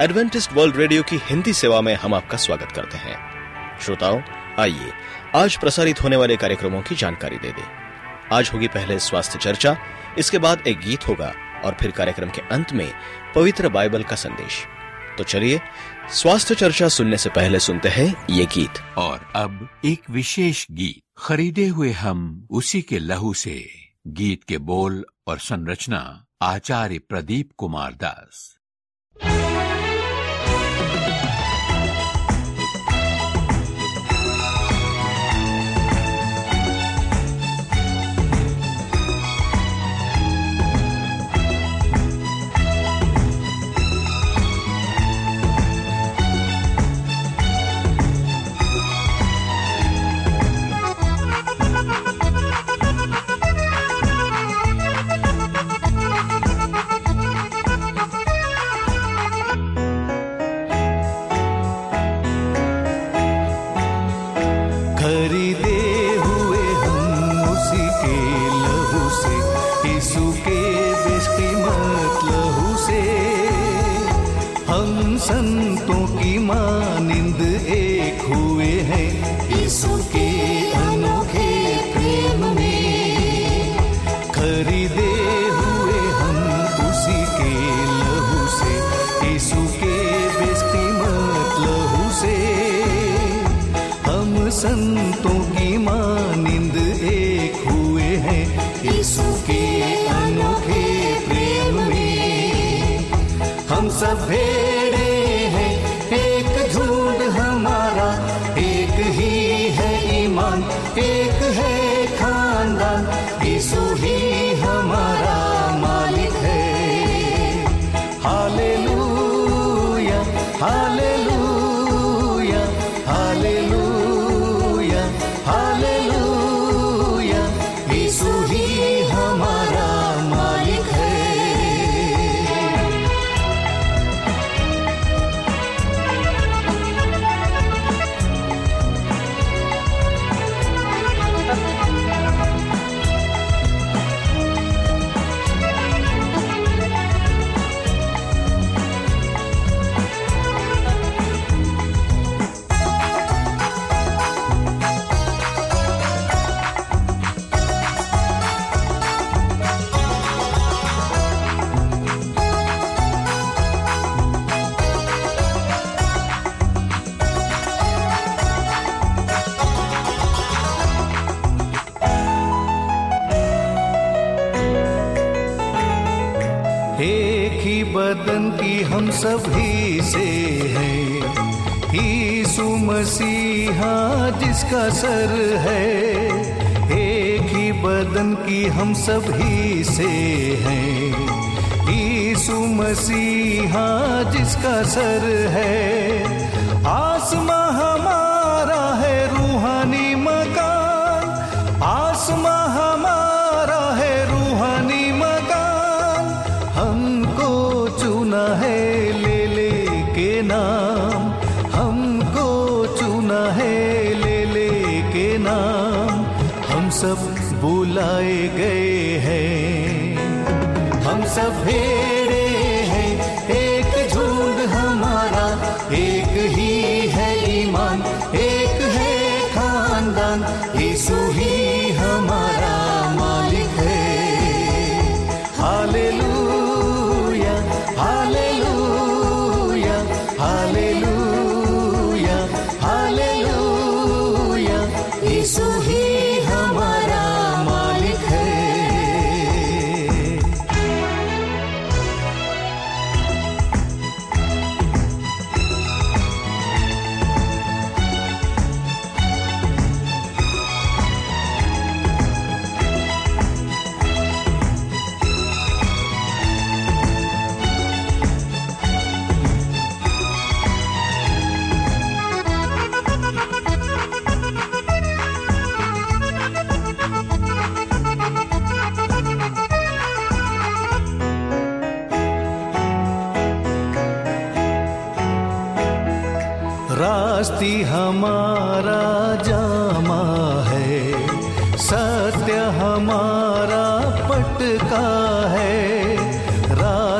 Adventist World radio की हिंदी सेवा में हम आपका स्वागत करते हैं। श्रोताओं, आइए, आज प्रसारित होने वाले कार्यक्रमों की जानकारी दे दें। आज होगी पहले स्वास्थ्य चर्चा, इसके बाद एक गीत होगा और फिर कार्यक्रम के अंत में पवित्र बाइबल का संदेश। तो चलिए, स्वास्थ्य चर्चा सुनने से पहले सुनते हैं ये गीत। और अब एक विशेष गीत। खरीदे हुए हम उसी के लहू से। गीत के बोल और संरचना आचार्य प्रदीप कुमार दास। सर है। एक ही बदन की हम सभी से हैं। ईसु मसीहा जिसका सर है। आसमां हमारा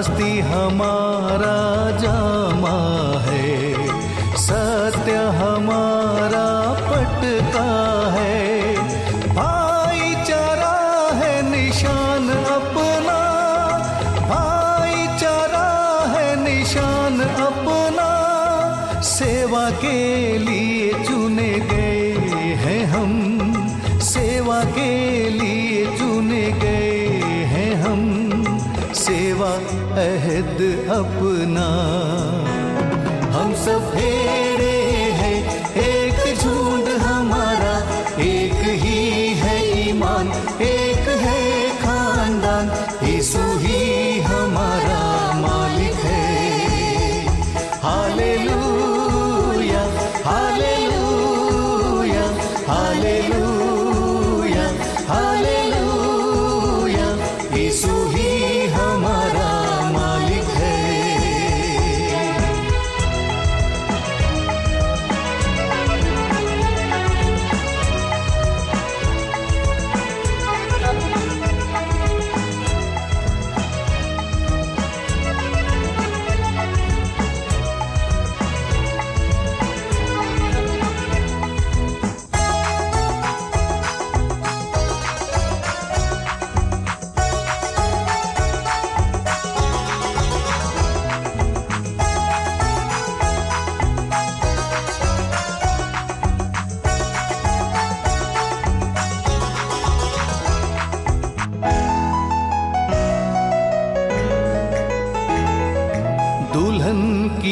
रास्ती हमारा जामा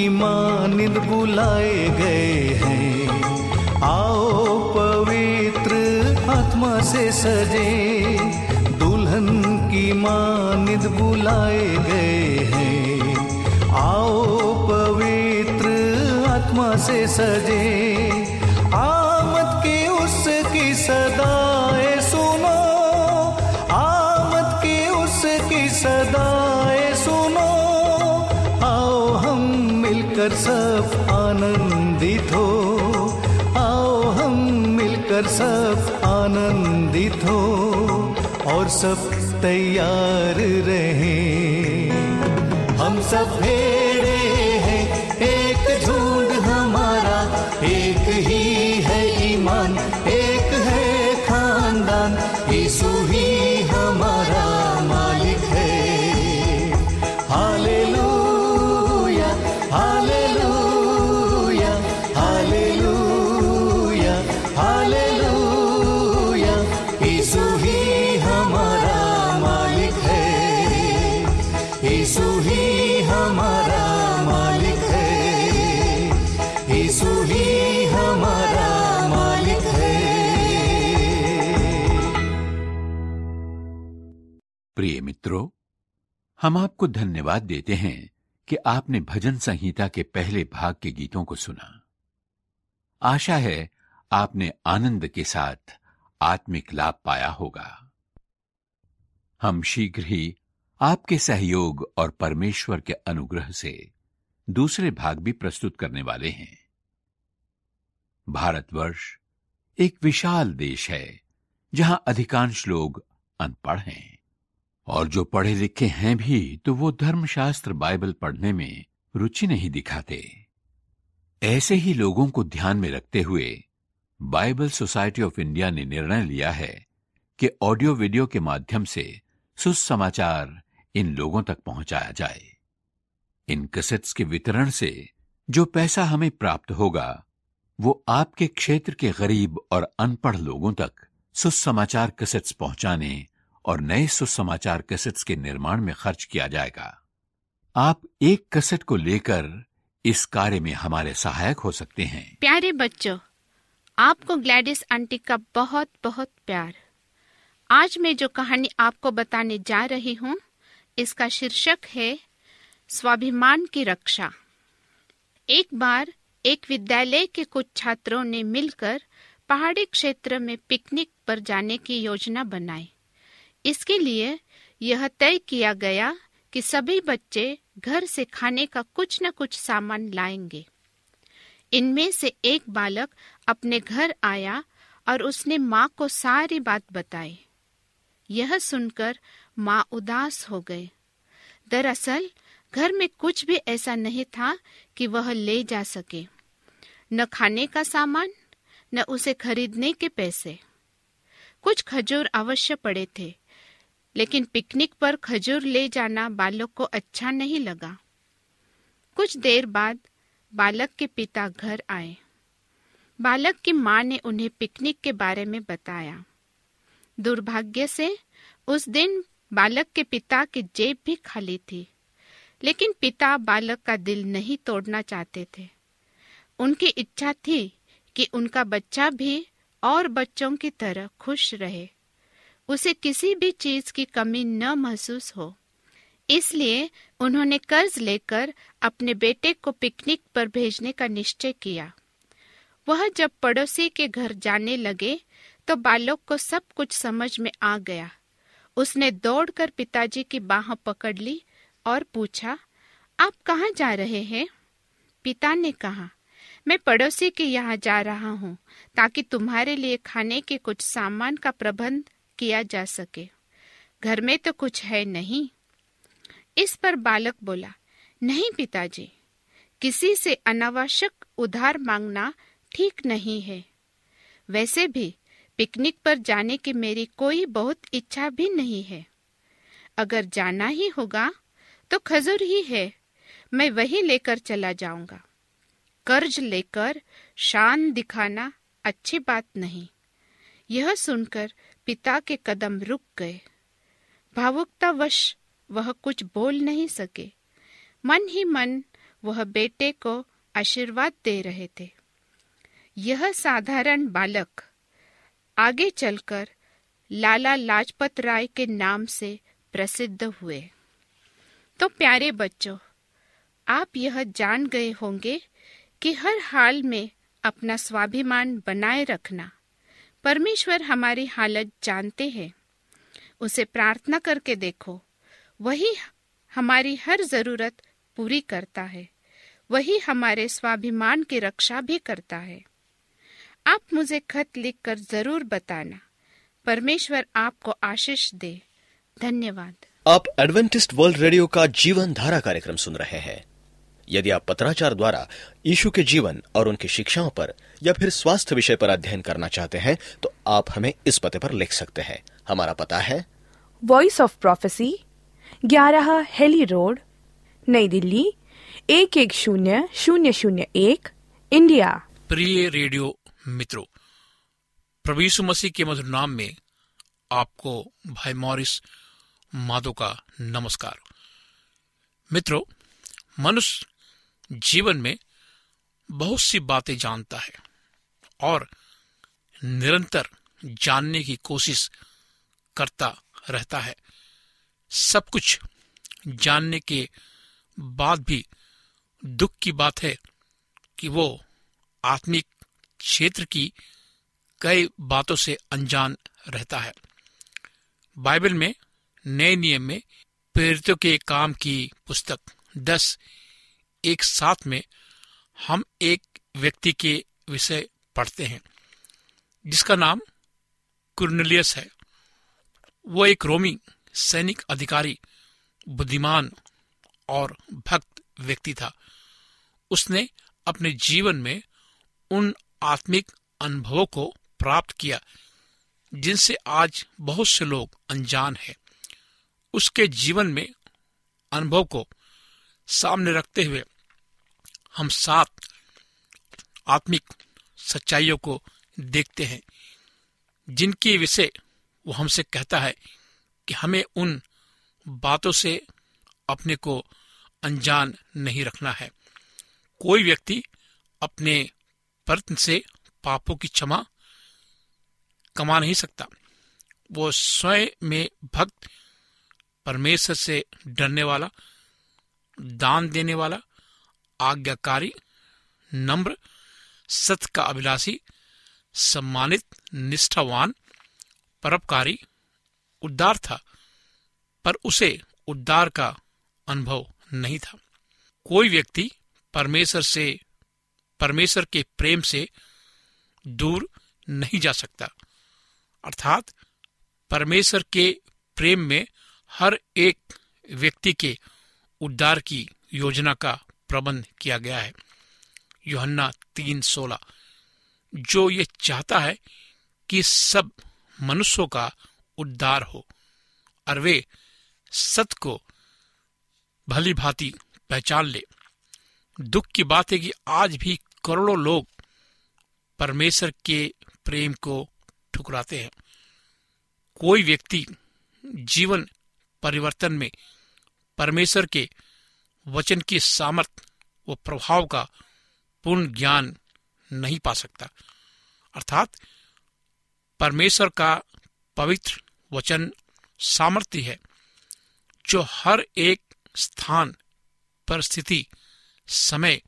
मानिंद बुलाए गए हैं। आओ पवित्र आत्मा से सजे। दुल्हन की मानिंद बुलाए गए हैं। आओ पवित्र आत्मा से सजे। आनंदित हो। आओ हम मिलकर सब आनंदित हो और सब तैयार रहे। हम सब भेड़े हैं, एक झूठ हमारा, एक ही है ईमान। मित्रों, हम आपको धन्यवाद देते हैं कि आपने भजन संहिता के पहले भाग के गीतों को सुना। आशा है आपने आनंद के साथ आत्मिक लाभ पाया होगा। हम शीघ्र ही आपके सहयोग और परमेश्वर के अनुग्रह से दूसरे भाग भी प्रस्तुत करने वाले हैं। भारतवर्ष एक विशाल देश है, जहाँ अधिकांश लोग अनपढ़ हैं। और जो पढ़े लिखे हैं भी तो वो धर्मशास्त्र बाइबल पढ़ने में रुचि नहीं दिखाते। ऐसे ही लोगों को ध्यान में रखते हुए बाइबल सोसाइटी ऑफ़ इंडिया ने निर्णय लिया है कि ऑडियो वीडियो के माध्यम से सुसमाचार इन लोगों तक पहुँचाया जाए। इन कसेट्स के वितरण से जो पैसा हमें प्राप्त होगा, वो आपके क्षेत्र के गरीब और अनपढ़ लोगों तक सुसमाचार कसेट्स पहुँचाने और नए सुसमाचार कैसेट्स के निर्माण में खर्च किया जाएगा। आप एक कैसेट को लेकर इस कार्य में हमारे सहायक हो सकते हैं। प्यारे बच्चों, आपको ग्लैडिस आंटी का बहुत बहुत प्यार। आज मैं जो कहानी आपको बताने जा रही हूँ, इसका शीर्षक है स्वाभिमान की रक्षा। एक बार एक विद्यालय के कुछ छात्रों ने मिलकर पहाड़ी क्षेत्र में पिकनिक पर जाने की योजना बनाई। इसके लिए यह तय किया गया कि सभी बच्चे घर से खाने का कुछ न कुछ सामान लाएँगे। इनमें से एक बालक अपने घर आया और उसने माँ को सारी बात बताई। यह सुनकर माँ उदास हो गए दरअसल, घर में कुछ भी ऐसा नहीं था कि वह ले जा सके। न खाने का सामान, न उसे खरीदने के पैसे। कुछ खजूर अवश्य पड़े थे लेकिन पिकनिक पर खजूर ले जाना बालक को अच्छा नहीं लगा। कुछ देर बाद बालक के पिता घर आए। बालक की माँ ने उन्हें पिकनिक के बारे में बताया। दुर्भाग्य से उस दिन बालक के पिता की जेब भी खाली थी, लेकिन पिता बालक का दिल नहीं तोड़ना चाहते थे। उनकी इच्छा थी कि उनका बच्चा भी और बच्चों की तरह खुश रहे। उसे किसी भी चीज़ की कमी न महसूस हो। इसलिए उन्होंने कर्ज लेकर अपने बेटे को पिकनिक पर भेजने का निश्चय किया। वह जब पड़ोसी के घर जाने लगे तो बालक को सब कुछ समझ में आ गया। उसने दौड़कर पिताजी की बाह पकड़ ली और पूछा, आप कहाँ जा रहे हैं? पिता ने कहा, मैं पड़ोसी के यहाँ जा रहा हूँ, ताकि तुम्हारे लिए खाने के कुछ सामान का प्रबंध किया जा सके। घर में तो कुछ है नहीं। इस पर बालक बोला, नहीं पिताजी, किसी से अनावश्यक उधार मांगना ठीक नहीं है। वैसे भी पिकनिक पर जाने की मेरी कोई बहुत इच्छा भी नहीं है। अगर जाना ही होगा तो खजूर ही है, मैं वही लेकर चला जाऊँगा। कर्ज लेकर शान दिखाना अच्छी बात नहीं। यह सुनकर पिता के कदम रुक गए। भावुकतावश वह कुछ बोल नहीं सके। मन ही मन वह बेटे को आशीर्वाद दे रहे थे। यह साधारण बालक आगे चलकर लाला लाजपत राय के नाम से प्रसिद्ध हुए। तो प्यारे बच्चों, आप यह जान गए होंगे कि हर हाल में अपना स्वाभिमान बनाए रखना परमेश्वर हमारी हालत जानते हैं। उसे प्रार्थना करके देखो। वही हमारी हर ज़रूरत पूरी करता है। वही हमारे स्वाभिमान की रक्षा भी करता है। आप मुझे खत लिखकर ज़रूर बताना। परमेश्वर आपको आशीष दे। धन्यवाद। आप एडवेंटिस्ट वर्ल्ड रेडियो का जीवन धारा कार्यक्रम सुन रहे हैं। यदि आप पत्राचार द्वारा यीशु के जीवन और उनकी शिक्षाओं पर या फिर स्वास्थ्य विषय पर अध्ययन करना चाहते हैं तो आप हमें इस पते पर लिख सकते हैं। हमारा पता है। वॉइस ऑफ़ प्रोफेसी ग्यारह हेली रोड नई दिल्ली एक एक शून्य शून्य शून्य एक इंडिया। प्रिय रेडियो मित्रों प्रवीषु मसीह के मधुर नाम में आपको भाई मॉरिस माधो का नमस्कार। मित्रों मनुष्य जीवन में बहुत सी बातें जानता है और निरंतर जानने की कोशिश करता रहता है। सब कुछ जानने के बाद भी दुख की बात है कि वो आत्मिक क्षेत्र की कई बातों से अनजान रहता है। बाइबल में नए नियम में प्रेरितों के काम की पुस्तक दस एक साथ में हम एक व्यक्ति के विषय पढ़ते हैं, जिसका नाम कुर्नलियस है। वो एक रोमी सैनिक अधिकारी, बुद्धिमान और भक्त व्यक्ति था। उसने अपने जीवन में उन आत्मिक अनुभवों को प्राप्त किया, जिनसे आज बहुत से लोग अनजान हैं। उसके जीवन में अनुभव को सामने रखते हुए हम सात आत्मिक सच्चाइयों को देखते हैं, जिनके विषय वो हमसे कहता है कि हमें उन बातों से अपने को अनजान नहीं रखना है। कोई व्यक्ति अपने प्रयत्न से पापों की क्षमा कमा नहीं सकता। वो स्वयं में भक्त, परमेश्वर से डरने वाला दान देने वाला, आज्ञाकारी, नम्र, सत्य का अभिलाषी, सम्मानित, निष्ठावान, परोपकारी, उद्धार था, पर उसे उद्धार का अनुभव नहीं था। कोई व्यक्ति परमेश्वर से, परमेश्वर के प्रेम से दूर नहीं जा सकता। अर्थात, परमेश्वर के प्रेम में हर एक व्यक्ति के उद्धार की योजना का प्रबंध किया गया है। योहन्ना तीन सोलह। जो ये चाहता है कि सब मनुष्यों का उद्धार हो और वे सत्य को भली भांति पहचान ले। दुख की बात है कि आज भी करोड़ों लोग परमेश्वर के प्रेम को ठुकराते हैं। कोई व्यक्ति जीवन परिवर्तन में परमेश्वर के वचन की सामर्थ व प्रभाव का पूर्ण ज्ञान नहीं पा सकता। अर्थात, परमेश्वर का पवित्र वचन सामर्थ्य है, जो हर एक स्थान परिस्थिति समय,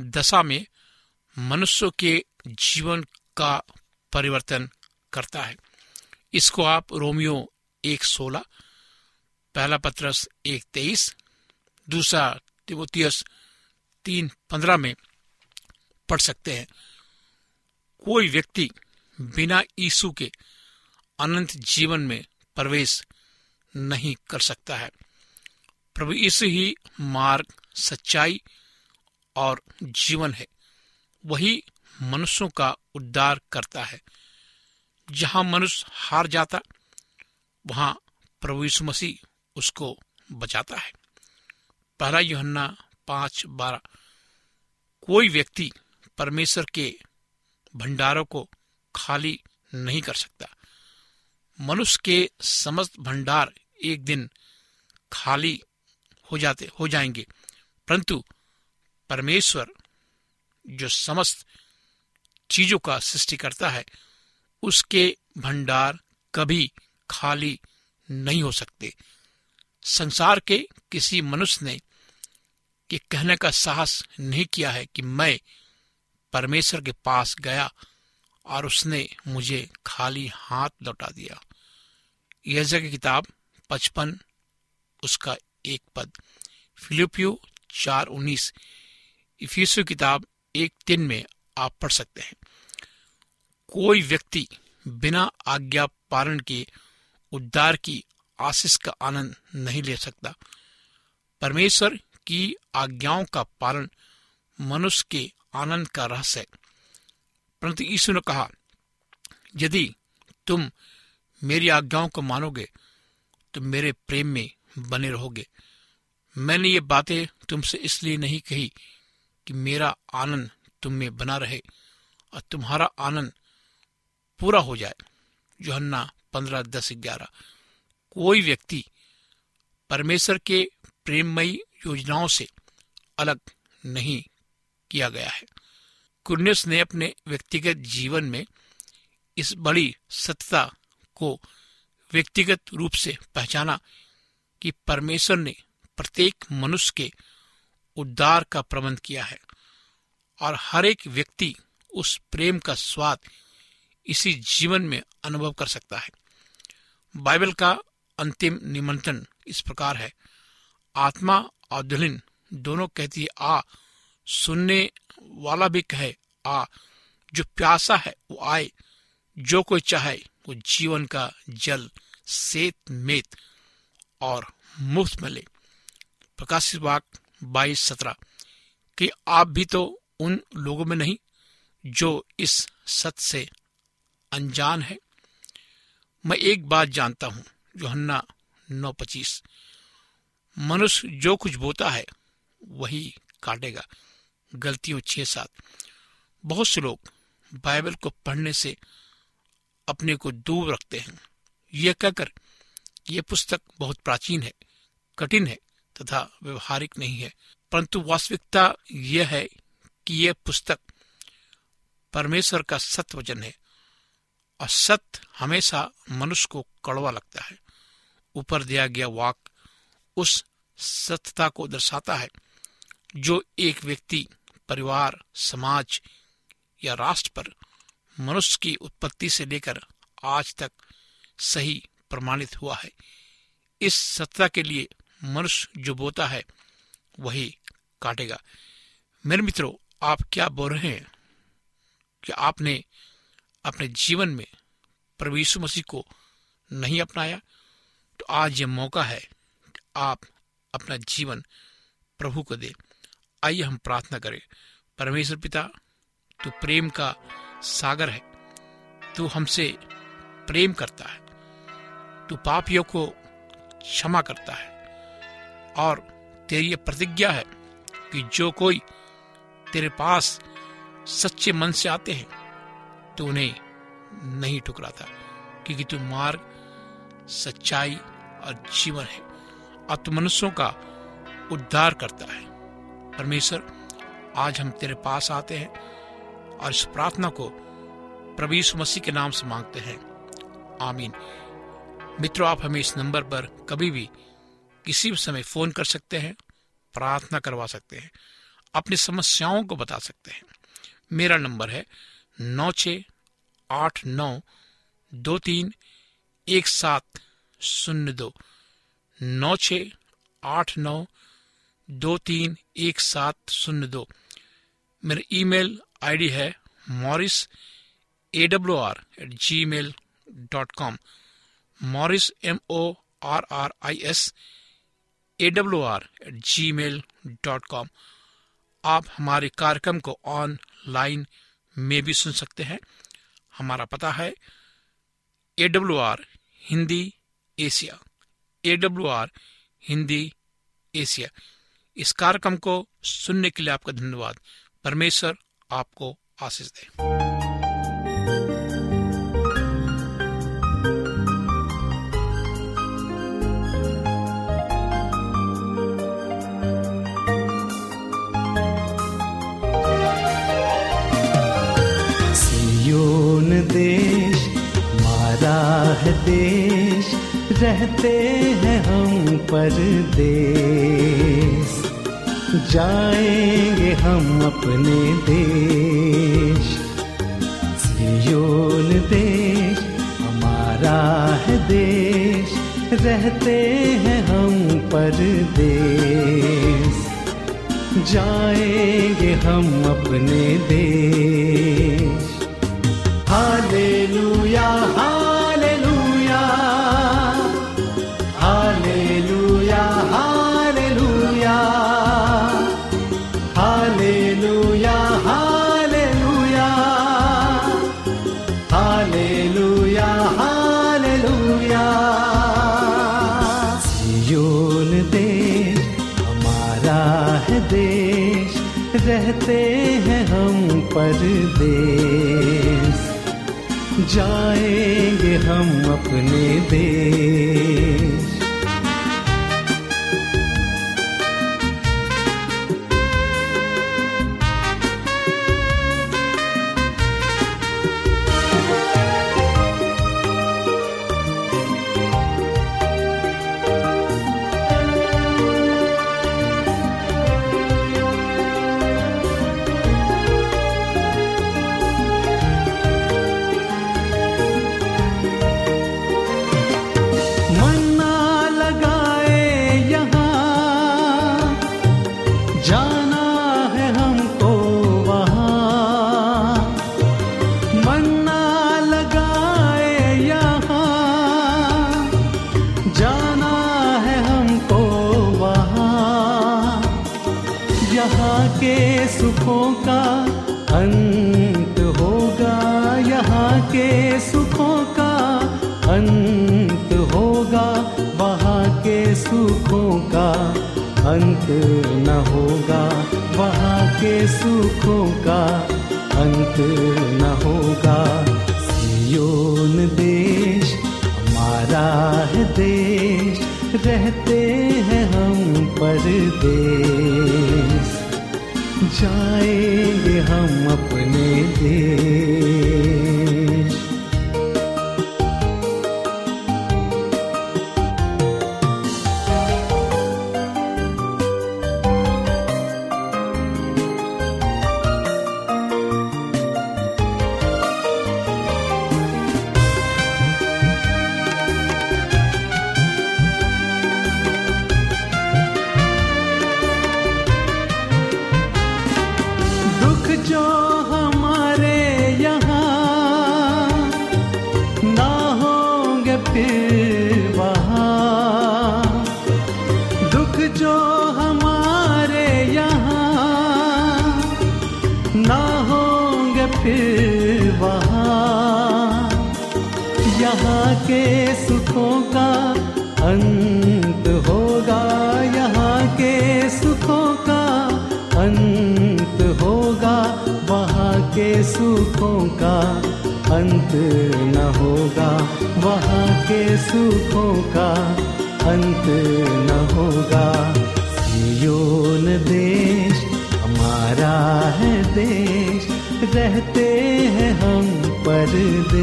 दशा में मनुष्य के जीवन का परिवर्तन करता है। इसको आप रोमियो एक सोलह पहला पत्रस एक तेईस, दूसरा तिबोतियस तीन पंद्रह में पढ़ सकते हैं। कोई व्यक्ति बिना यीशु के अनंत जीवन में प्रवेश नहीं कर सकता है। प्रभु यीशु ही मार्ग, सच्चाई और जीवन है। वही मनुष्यों का उद्धार करता है। जहाँ मनुष्य हार जाता, वहाँ प्रभु यीशु मसीह उसको बचाता है। पहला योहन्ना पाँच बारह। कोई व्यक्ति परमेश्वर के भंडारों को खाली नहीं कर सकता। मनुष्य के समस्त भंडार एक दिन खाली हो जाते, हो जाएँगे। परंतु परमेश्वर जो समस्त चीज़ों का सृष्टि करता है, उसके भंडार कभी खाली नहीं हो सकते। संसार के किसी मनुष्य ने ये कहने का साहस नहीं किया है कि मैं परमेश्वर के पास गया और उसने मुझे खाली हाथ लौटा दिया। यह जगह किताब पचपन, उसका एक पद। फिलिपियो चार उन्नीस, इफिसु किताब एक तीन में आप पढ़ सकते हैं। कोई व्यक्ति बिना आज्ञा पालन के उद्धार की आशीष का आनंद नहीं ले सकता। परमेश्वर की आज्ञाओं का पालन मनुष्य के आनंद का रहस्य है। परंतु यीशु ने कहा, यदि तुम मेरी आज्ञाओं को मानोगे तो मेरे प्रेम में बने रहोगे। मैंने ये बातें तुमसे इसलिए नहीं कही कि मेरा आनंद तुम में बना रहे और तुम्हारा आनंद पूरा हो जाए। जोहन्ना पंद्रह दस ग्यारह। कोई व्यक्ति परमेश्वर के प्रेममयी योजनाओं से अलग नहीं किया गया है। कुर्नियस ने अपने व्यक्तिगत जीवन में इस बड़ी सत्यता को व्यक्तिगत रूप से पहचाना कि परमेश्वर ने प्रत्येक मनुष्य के उद्धार का प्रबंध किया है और हर एक व्यक्ति उस प्रेम का स्वाद इसी जीवन में अनुभव कर सकता है। बाइबल का अंतिम निमंत्रण इस प्रकार है। आत्मा और दुल्हन दोनों कहती है, आ, सुनने वाला भी कहे, आ, जो प्यासा है वो आए, जो कोई चाहे वो जीवन का जल, सेत, मेत और मुफ़्त मिले प्रकाशित वाक बाईस सत्रह, कि आप भी तो उन लोगों में नहीं, जो इस सत से अनजान है। मैं एक बात जानता हूँ जोहन्ना नौ पच्चीस। मनुष्य जो कुछ बोता है, वही काटेगा। गलतियों छह सात। बहुत से लोग बाइबल को पढ़ने से अपने को दूर रखते हैं। यह कहकर यह पुस्तक बहुत प्राचीन है, कठिन है तथा व्यवहारिक नहीं है। परंतु वास्तविकता यह है कि यह पुस्तक परमेश्वर का सत्य वचन है। और सत्य हमेशा मनुष्य को कड़वा लगता है। ऊपर दिया गया वाक उस सत्यता को दर्शाता है, जो एक व्यक्ति, परिवार, समाज या राष्ट्र पर मनुष्य की उत्पत्ति से लेकर आज तक सही प्रमाणित हुआ है। इस सत्ता के लिए मनुष्य जो बोता है, वही काटेगा। मेरे मित्रों, आप क्या बोल रहे हैं? कि आपने अपने जीवन में प्रभु यीशु मसीह को नहीं अपनाया तो आज ये मौका है आप अपना जीवन प्रभु को दे। आइए हम प्रार्थना करें। परमेश्वर पिता, तू प्रेम का सागर है। तू हमसे प्रेम करता है। तू पापियों को क्षमा करता है। और तेरी प्रतिज्ञा है कि जो कोई तेरे पास सच्चे मन से आते हैं तो उन्हें नहीं ठुकराता, क्योंकि तू मार्ग सच्चाई और जीवन है। और तू मनुष्यों का उद्धार करता है। परमेश्वर, आज हम तेरे पास आते हैं और इस प्रार्थना को प्रभु मसीह के नाम से मांगते हैं। आमीन। मित्रों, आप हमें इस नंबर पर कभी भी किसी भी समय फ़ोन कर सकते हैं, प्रार्थना करवा सकते हैं, अपनी समस्याओं को बता सकते हैं। मेरा नंबर है नौ छ आठ नौ, दो तीन, एक सात शून्य दो। नौ छ आठ नौ, दो तीन, एक सात शून्य दो। मेरा ईमेल आईडी है Morris A W R at Gmail dot com Morris M O R R I S A W R at Gmail dot com आप हमारे कार्यक्रम को ऑनलाइन में भी सुन सकते हैं। हमारा पता है A W R Hindi Asia. A W R Hindi Asia. इस कार्यक्रम को सुनने के लिए आपका धन्यवाद। परमेश्वर आपको आशीष दे। रहते हैं हम परदेश जाएँगे हम अपने देश। सियोन देश, हमारा है देश। रहते हैं हम परदेश जाएँगे हम अपने देश। Hallelujah hallelujah. जाए सुखों का अंत न होगा, वहाँ के सुखों का अंत न होगा। सियोन देश, हमारा है देश, रहते हैं हम परदेश। जाएँगे हम अपने देश। सुखों का अंत न होगा, वहाँ के सुखों का अंत न होगा। सियोन देश, हमारा है देश, रहते हैं हम परदेश।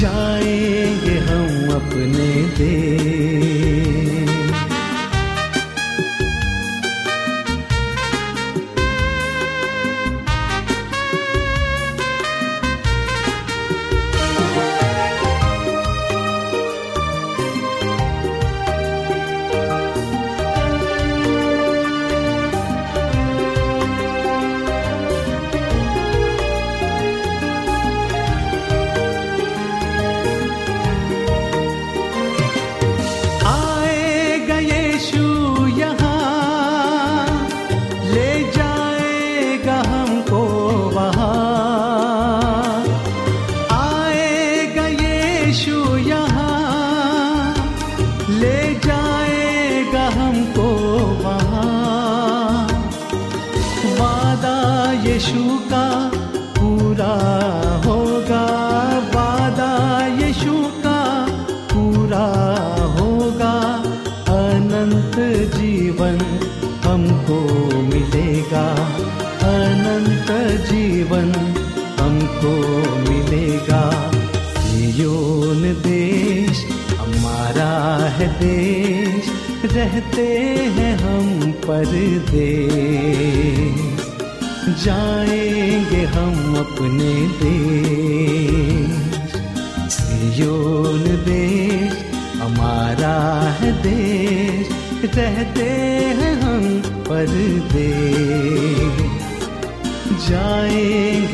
जाएँगे हम अपने देश। रहते हैं हम परदेश जाएँगे हम अपने देश। सियोन देश, हमारा है देश। रहते हैं हम परदेश जाएँगे